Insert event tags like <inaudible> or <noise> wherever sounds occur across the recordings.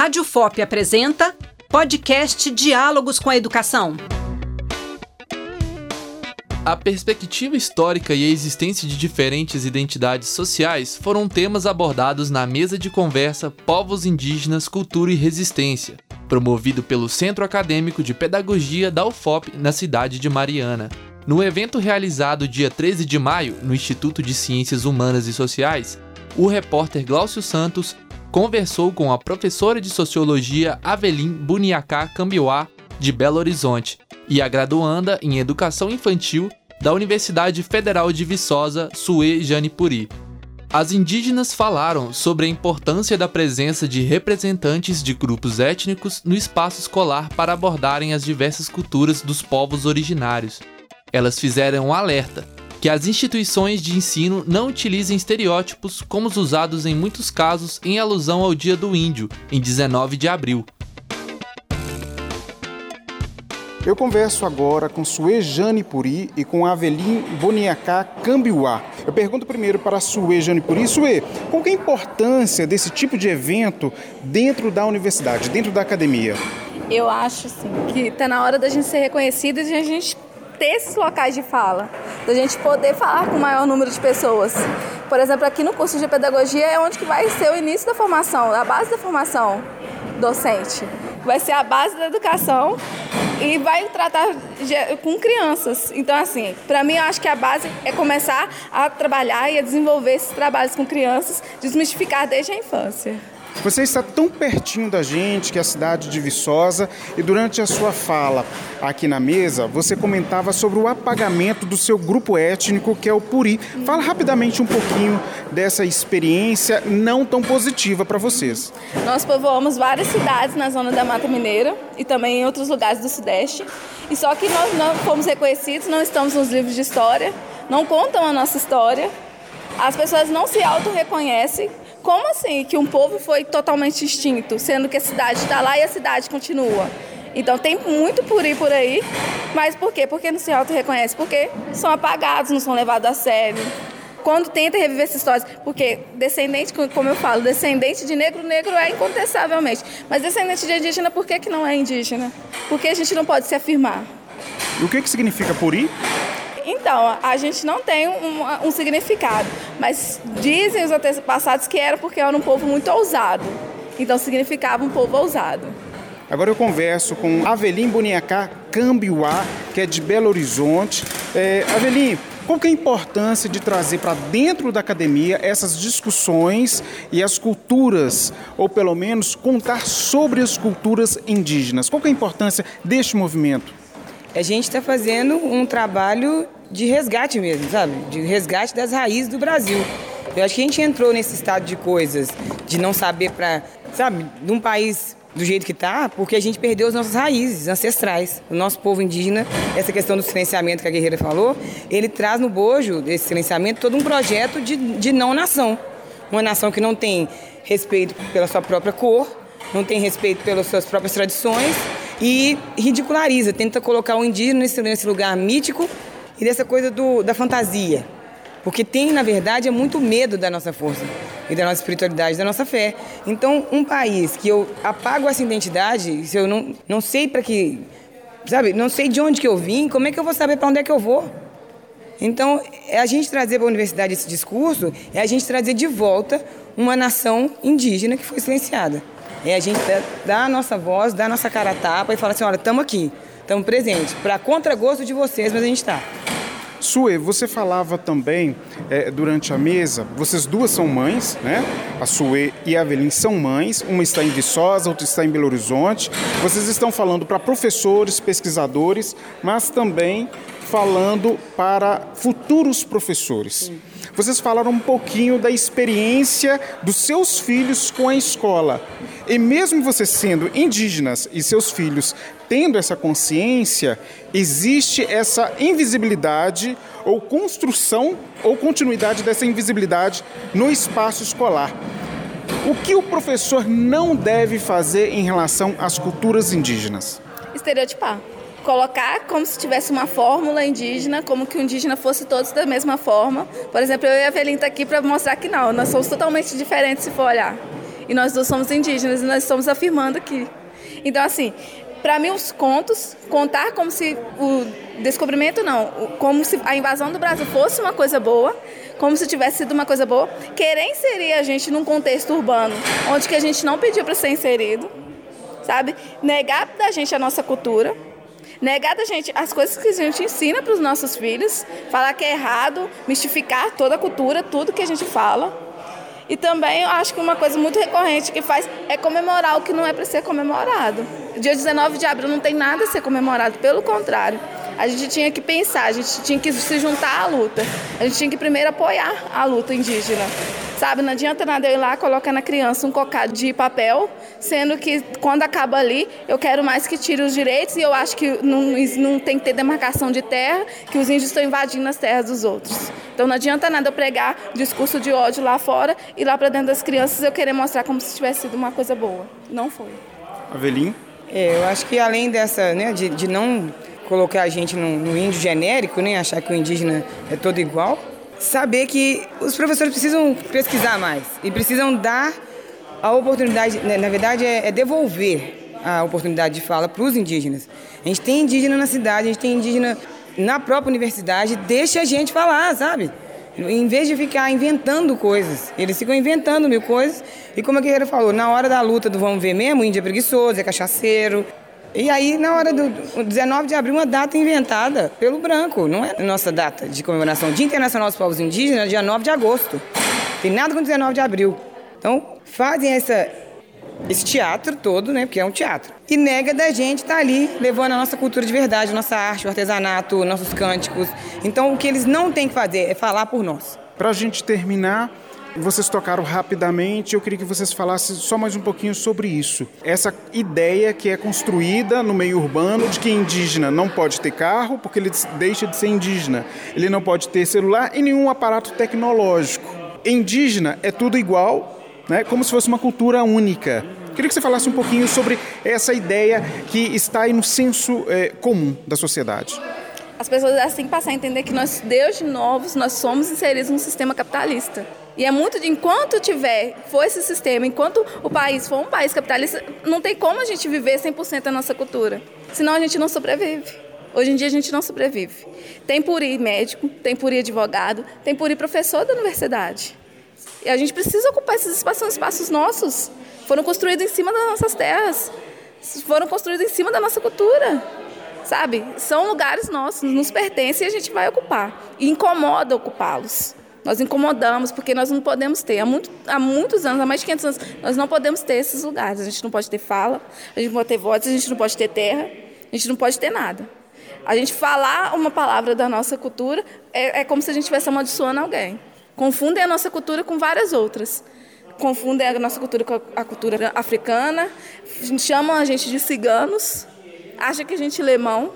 Rádio FOP apresenta podcast Diálogos com a Educação. A perspectiva histórica e a existência de diferentes identidades sociais foram temas abordados na mesa de conversa Povos Indígenas, Cultura e Resistência, promovido pelo Centro Acadêmico de Pedagogia da UFOP na cidade de Mariana. No evento realizado dia 13 de maio no Instituto de Ciências Humanas e Sociais, o repórter Glaucio Santos conversou com a professora de Sociologia Avelim Buniacá Cambiuá, de Belo Horizonte, e a graduanda em Educação Infantil da Universidade Federal de Viçosa, Sue Janipuri. As indígenas falaram sobre a importância da presença de representantes de grupos étnicos no espaço escolar para abordarem as diversas culturas dos povos originários. Elas fizeram um alerta que as instituições de ensino não utilizem estereótipos como os usados em muitos casos em alusão ao Dia do Índio, em 19 de abril. Eu converso agora com Sue Jane Puri e com Avelin Boniacá Cambiuá. Eu pergunto primeiro para a Sue Jane Puri. Sue, qual é a importância desse tipo de evento dentro da universidade, dentro da academia? Eu acho sim, que está na hora da gente ser reconhecido e a gente ter esses locais de fala, da gente poder falar com o maior número de pessoas. Por exemplo, aqui no curso de pedagogia é onde que vai ser o início da formação, a base da formação docente. Vai ser a base da educação e vai tratar com crianças. Então, assim, para mim, eu acho que a base é começar a trabalhar e a desenvolver esses trabalhos com crianças, desmistificar desde a infância. Você está tão pertinho da gente, que é a cidade de Viçosa, e durante a sua fala aqui na mesa, você comentava sobre o apagamento do seu grupo étnico, que é o Puri. Fala rapidamente um pouquinho dessa experiência não tão positiva para vocês. Nós povoamos várias cidades na zona da Mata Mineira e também em outros lugares do Sudeste, e só que nós não fomos reconhecidos, não estamos nos livros de história, não contam a nossa história, as pessoas não se auto-reconhecem como assim que um povo foi totalmente extinto, sendo que a cidade está lá e a cidade continua? Então tem muito puri por aí, mas por quê? Porque não se auto-reconhece? Porque são apagados, não são levados a sério. Quando tenta reviver essas histórias, porque descendente, como eu falo, descendente de negro, negro é incontestavelmente. Mas descendente de indígena, por que, que não é indígena? Porque a gente não pode se afirmar. E o que, que significa puri? Então, a gente não tem um, um significado, mas dizem os antepassados que era porque era um povo muito ousado. Então, significava um povo ousado. Agora eu converso com Avelim Boniacá Cambiuá, que é de Belo Horizonte. É, Avelim, qual que é a importância de trazer para dentro da academia essas discussões e as culturas, ou pelo menos contar sobre as culturas indígenas? Qual que é a importância deste movimento? A gente está fazendo um trabalho de resgate mesmo, sabe? De resgate das raízes do Brasil. Eu acho que a gente entrou nesse estado de coisas, de não saber para, sabe, num país do jeito que está, porque a gente perdeu as nossas raízes ancestrais. O nosso povo indígena, essa questão do silenciamento que a Guerreira falou, ele traz no bojo desse silenciamento todo um projeto de, de não nação. Uma nação que não tem respeito pela sua própria cor, não tem respeito pelas suas próprias tradições e ridiculariza, tenta colocar o indígena nesse, nesse lugar mítico e dessa coisa do, da fantasia. Porque tem, na verdade, é muito medo da nossa força e da nossa espiritualidade, da nossa fé. Então, um país que eu apago essa identidade, se eu não, não sei para que, sabe, não sei de onde que eu vim, como é que eu vou saber para onde é que eu vou? Então, é a gente trazer para a universidade esse discurso, é a gente trazer de volta uma nação indígena que foi silenciada. É a gente dar a nossa voz, dar a nossa cara a tapa e falar assim, olha, estamos aqui, estamos presentes, para contragosto de vocês, mas a gente está. Sue, você falava também é, durante a mesa, vocês duas são mães, né? A Sue e a Avelin são mães, uma está em Viçosa, outra está em Belo Horizonte. Vocês estão falando para professores, pesquisadores, mas também falando para futuros professores. Vocês falaram um pouquinho da experiência dos seus filhos com a escola. E mesmo vocês sendo indígenas e seus filhos tendo essa consciência, existe essa invisibilidade ou construção ou continuidade dessa invisibilidade no espaço escolar. O que o professor não deve fazer em relação às culturas indígenas? Estereotipar. Colocar como se tivesse uma fórmula indígena, como que o indígena fosse todos da mesma forma. Por exemplo, eu e a Evelyn tá aqui para mostrar que não, nós somos totalmente diferentes se for olhar. E nós duas somos indígenas e nós estamos afirmando aqui. Então, assim, para mim, os contos, contar como se o descobrimento não, como se a invasão do Brasil fosse uma coisa boa, como se tivesse sido uma coisa boa, querer inserir a gente num contexto urbano, onde que a gente não pediu para ser inserido, sabe? Negar da gente a nossa cultura, negar da gente as coisas que a gente ensina para os nossos filhos, falar que é errado, mistificar toda a cultura, tudo que a gente fala. E também eu acho que uma coisa muito recorrente que faz é comemorar o que não é para ser comemorado. Dia 19 de abril não tem nada a ser comemorado, pelo contrário. A gente tinha que pensar, a gente tinha que se juntar à luta. A gente tinha que primeiro apoiar a luta indígena. Sabe, não adianta nada eu ir lá colocar na criança um cocado de papel, sendo que quando acaba ali, eu quero mais que tire os direitos e eu acho que não, não tem que ter demarcação de terra, que os índios estão invadindo as terras dos outros. Então não adianta nada eu pregar discurso de ódio lá fora e lá para dentro das crianças eu querer mostrar como se tivesse sido uma coisa boa. Não foi. Avelim? É, eu acho que além dessa, né, de, de não colocar a gente no, no índio genérico, né, achar que o indígena é todo igual, saber que os professores precisam pesquisar mais e precisam dar a oportunidade, né, na verdade é, é devolver a oportunidade de fala para os indígenas. A gente tem indígena na cidade, a gente tem indígena na própria universidade, deixa a gente falar, sabe? Em vez de ficar inventando coisas, eles ficam inventando mil coisas. E como a Guerreira falou, na hora da luta do vamos ver mesmo, o índio é preguiçoso, é cachaceiro, e aí, na hora do 19 de abril, uma data inventada pelo branco, não é nossa data de comemoração. Dia Internacional dos Povos Indígenas, dia 9 de agosto. Tem nada com 19 de abril. Então, fazem essa, esse teatro todo, né? Porque é um teatro. E nega da gente estar tá ali levando a nossa cultura de verdade, nossa arte, o artesanato, nossos cânticos. Então, o que eles não têm que fazer é falar por nós. Para a gente terminar, vocês tocaram rapidamente, eu queria que vocês falassem só mais um pouquinho sobre isso. Essa ideia que é construída no meio urbano de que indígena não pode ter carro porque ele deixa de ser indígena. Ele não pode ter celular e nenhum aparato tecnológico. Indígena é tudo igual, né? como se fosse uma cultura única. Queria que você falasse um pouquinho sobre essa ideia que está aí no senso é, comum da sociedade. As pessoas assim passar a entender que nós, Deus de novos, nós somos inseridos num sistema capitalista. E é muito de enquanto tiver, for esse sistema, enquanto o país for um país capitalista, não tem como a gente viver 100% a nossa cultura. Senão a gente não sobrevive. Hoje em dia a gente não sobrevive. Tem por ir médico, tem por ir advogado, tem por ir professor da universidade. E a gente precisa ocupar esses espaços, são espaços nossos. Foram construídos em cima das nossas terras. Foram construídos em cima da nossa cultura. Sabe? São lugares nossos, nos pertencem e a gente vai ocupar. E incomoda ocupá-los. Nós incomodamos porque nós não podemos ter. Há, muito, há muitos anos, há mais de 500 anos, nós não podemos ter esses lugares. A gente não pode ter fala, a gente não pode ter voz, a gente não pode ter terra, a gente não pode ter nada. A gente falar uma palavra da nossa cultura é, é como se a gente estivesse amaldiçoando alguém. Confundem a nossa cultura com várias outras. Confundem a nossa cultura com a cultura africana, chamam a gente de ciganos, acham que a gente é mão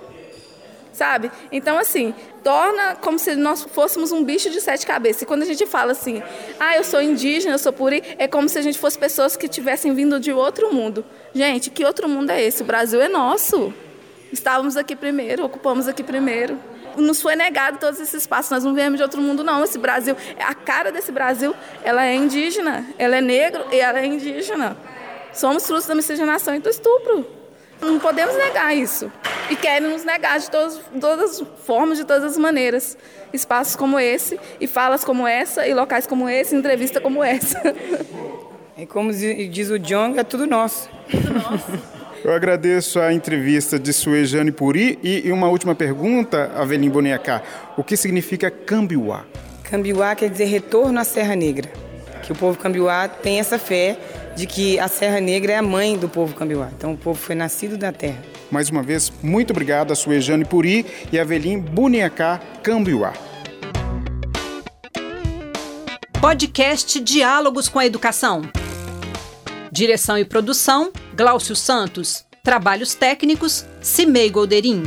sabe? Então, assim, torna como se nós fôssemos um bicho de sete cabeças. E quando a gente fala assim, ah, eu sou indígena, eu sou puri, é como se a gente fosse pessoas que tivessem vindo de outro mundo. Gente, que outro mundo é esse? O Brasil é nosso. Estávamos aqui primeiro, ocupamos aqui primeiro. Nos foi negado todos esses espaços, nós não viemos de outro mundo, não. Esse Brasil, a cara desse Brasil, ela é indígena, ela é negro e ela é indígena. Somos frutos da miscigenação e do estupro. Não podemos negar isso. E querem nos negar de todas, todas as formas, de todas as maneiras. Espaços como esse, e falas como essa, e locais como esse, e entrevista como essa. <laughs> E como diz o John, é tudo nosso. Tudo nosso. Eu agradeço a entrevista de Suejane Puri e uma última pergunta, Avelim Boniacá. O que significa Cambiuá? Cambiuá quer dizer retorno à Serra Negra. Que o povo Cambiuá tem essa fé de que a Serra Negra é a mãe do povo cambiuá. Então o povo foi nascido da terra. Mais uma vez, muito obrigado a Suejane Puri e a Velim Buniacá Cambiuá. Podcast Diálogos com a Educação. Direção e produção: Glaucio Santos. Trabalhos técnicos: Cimei Golderim.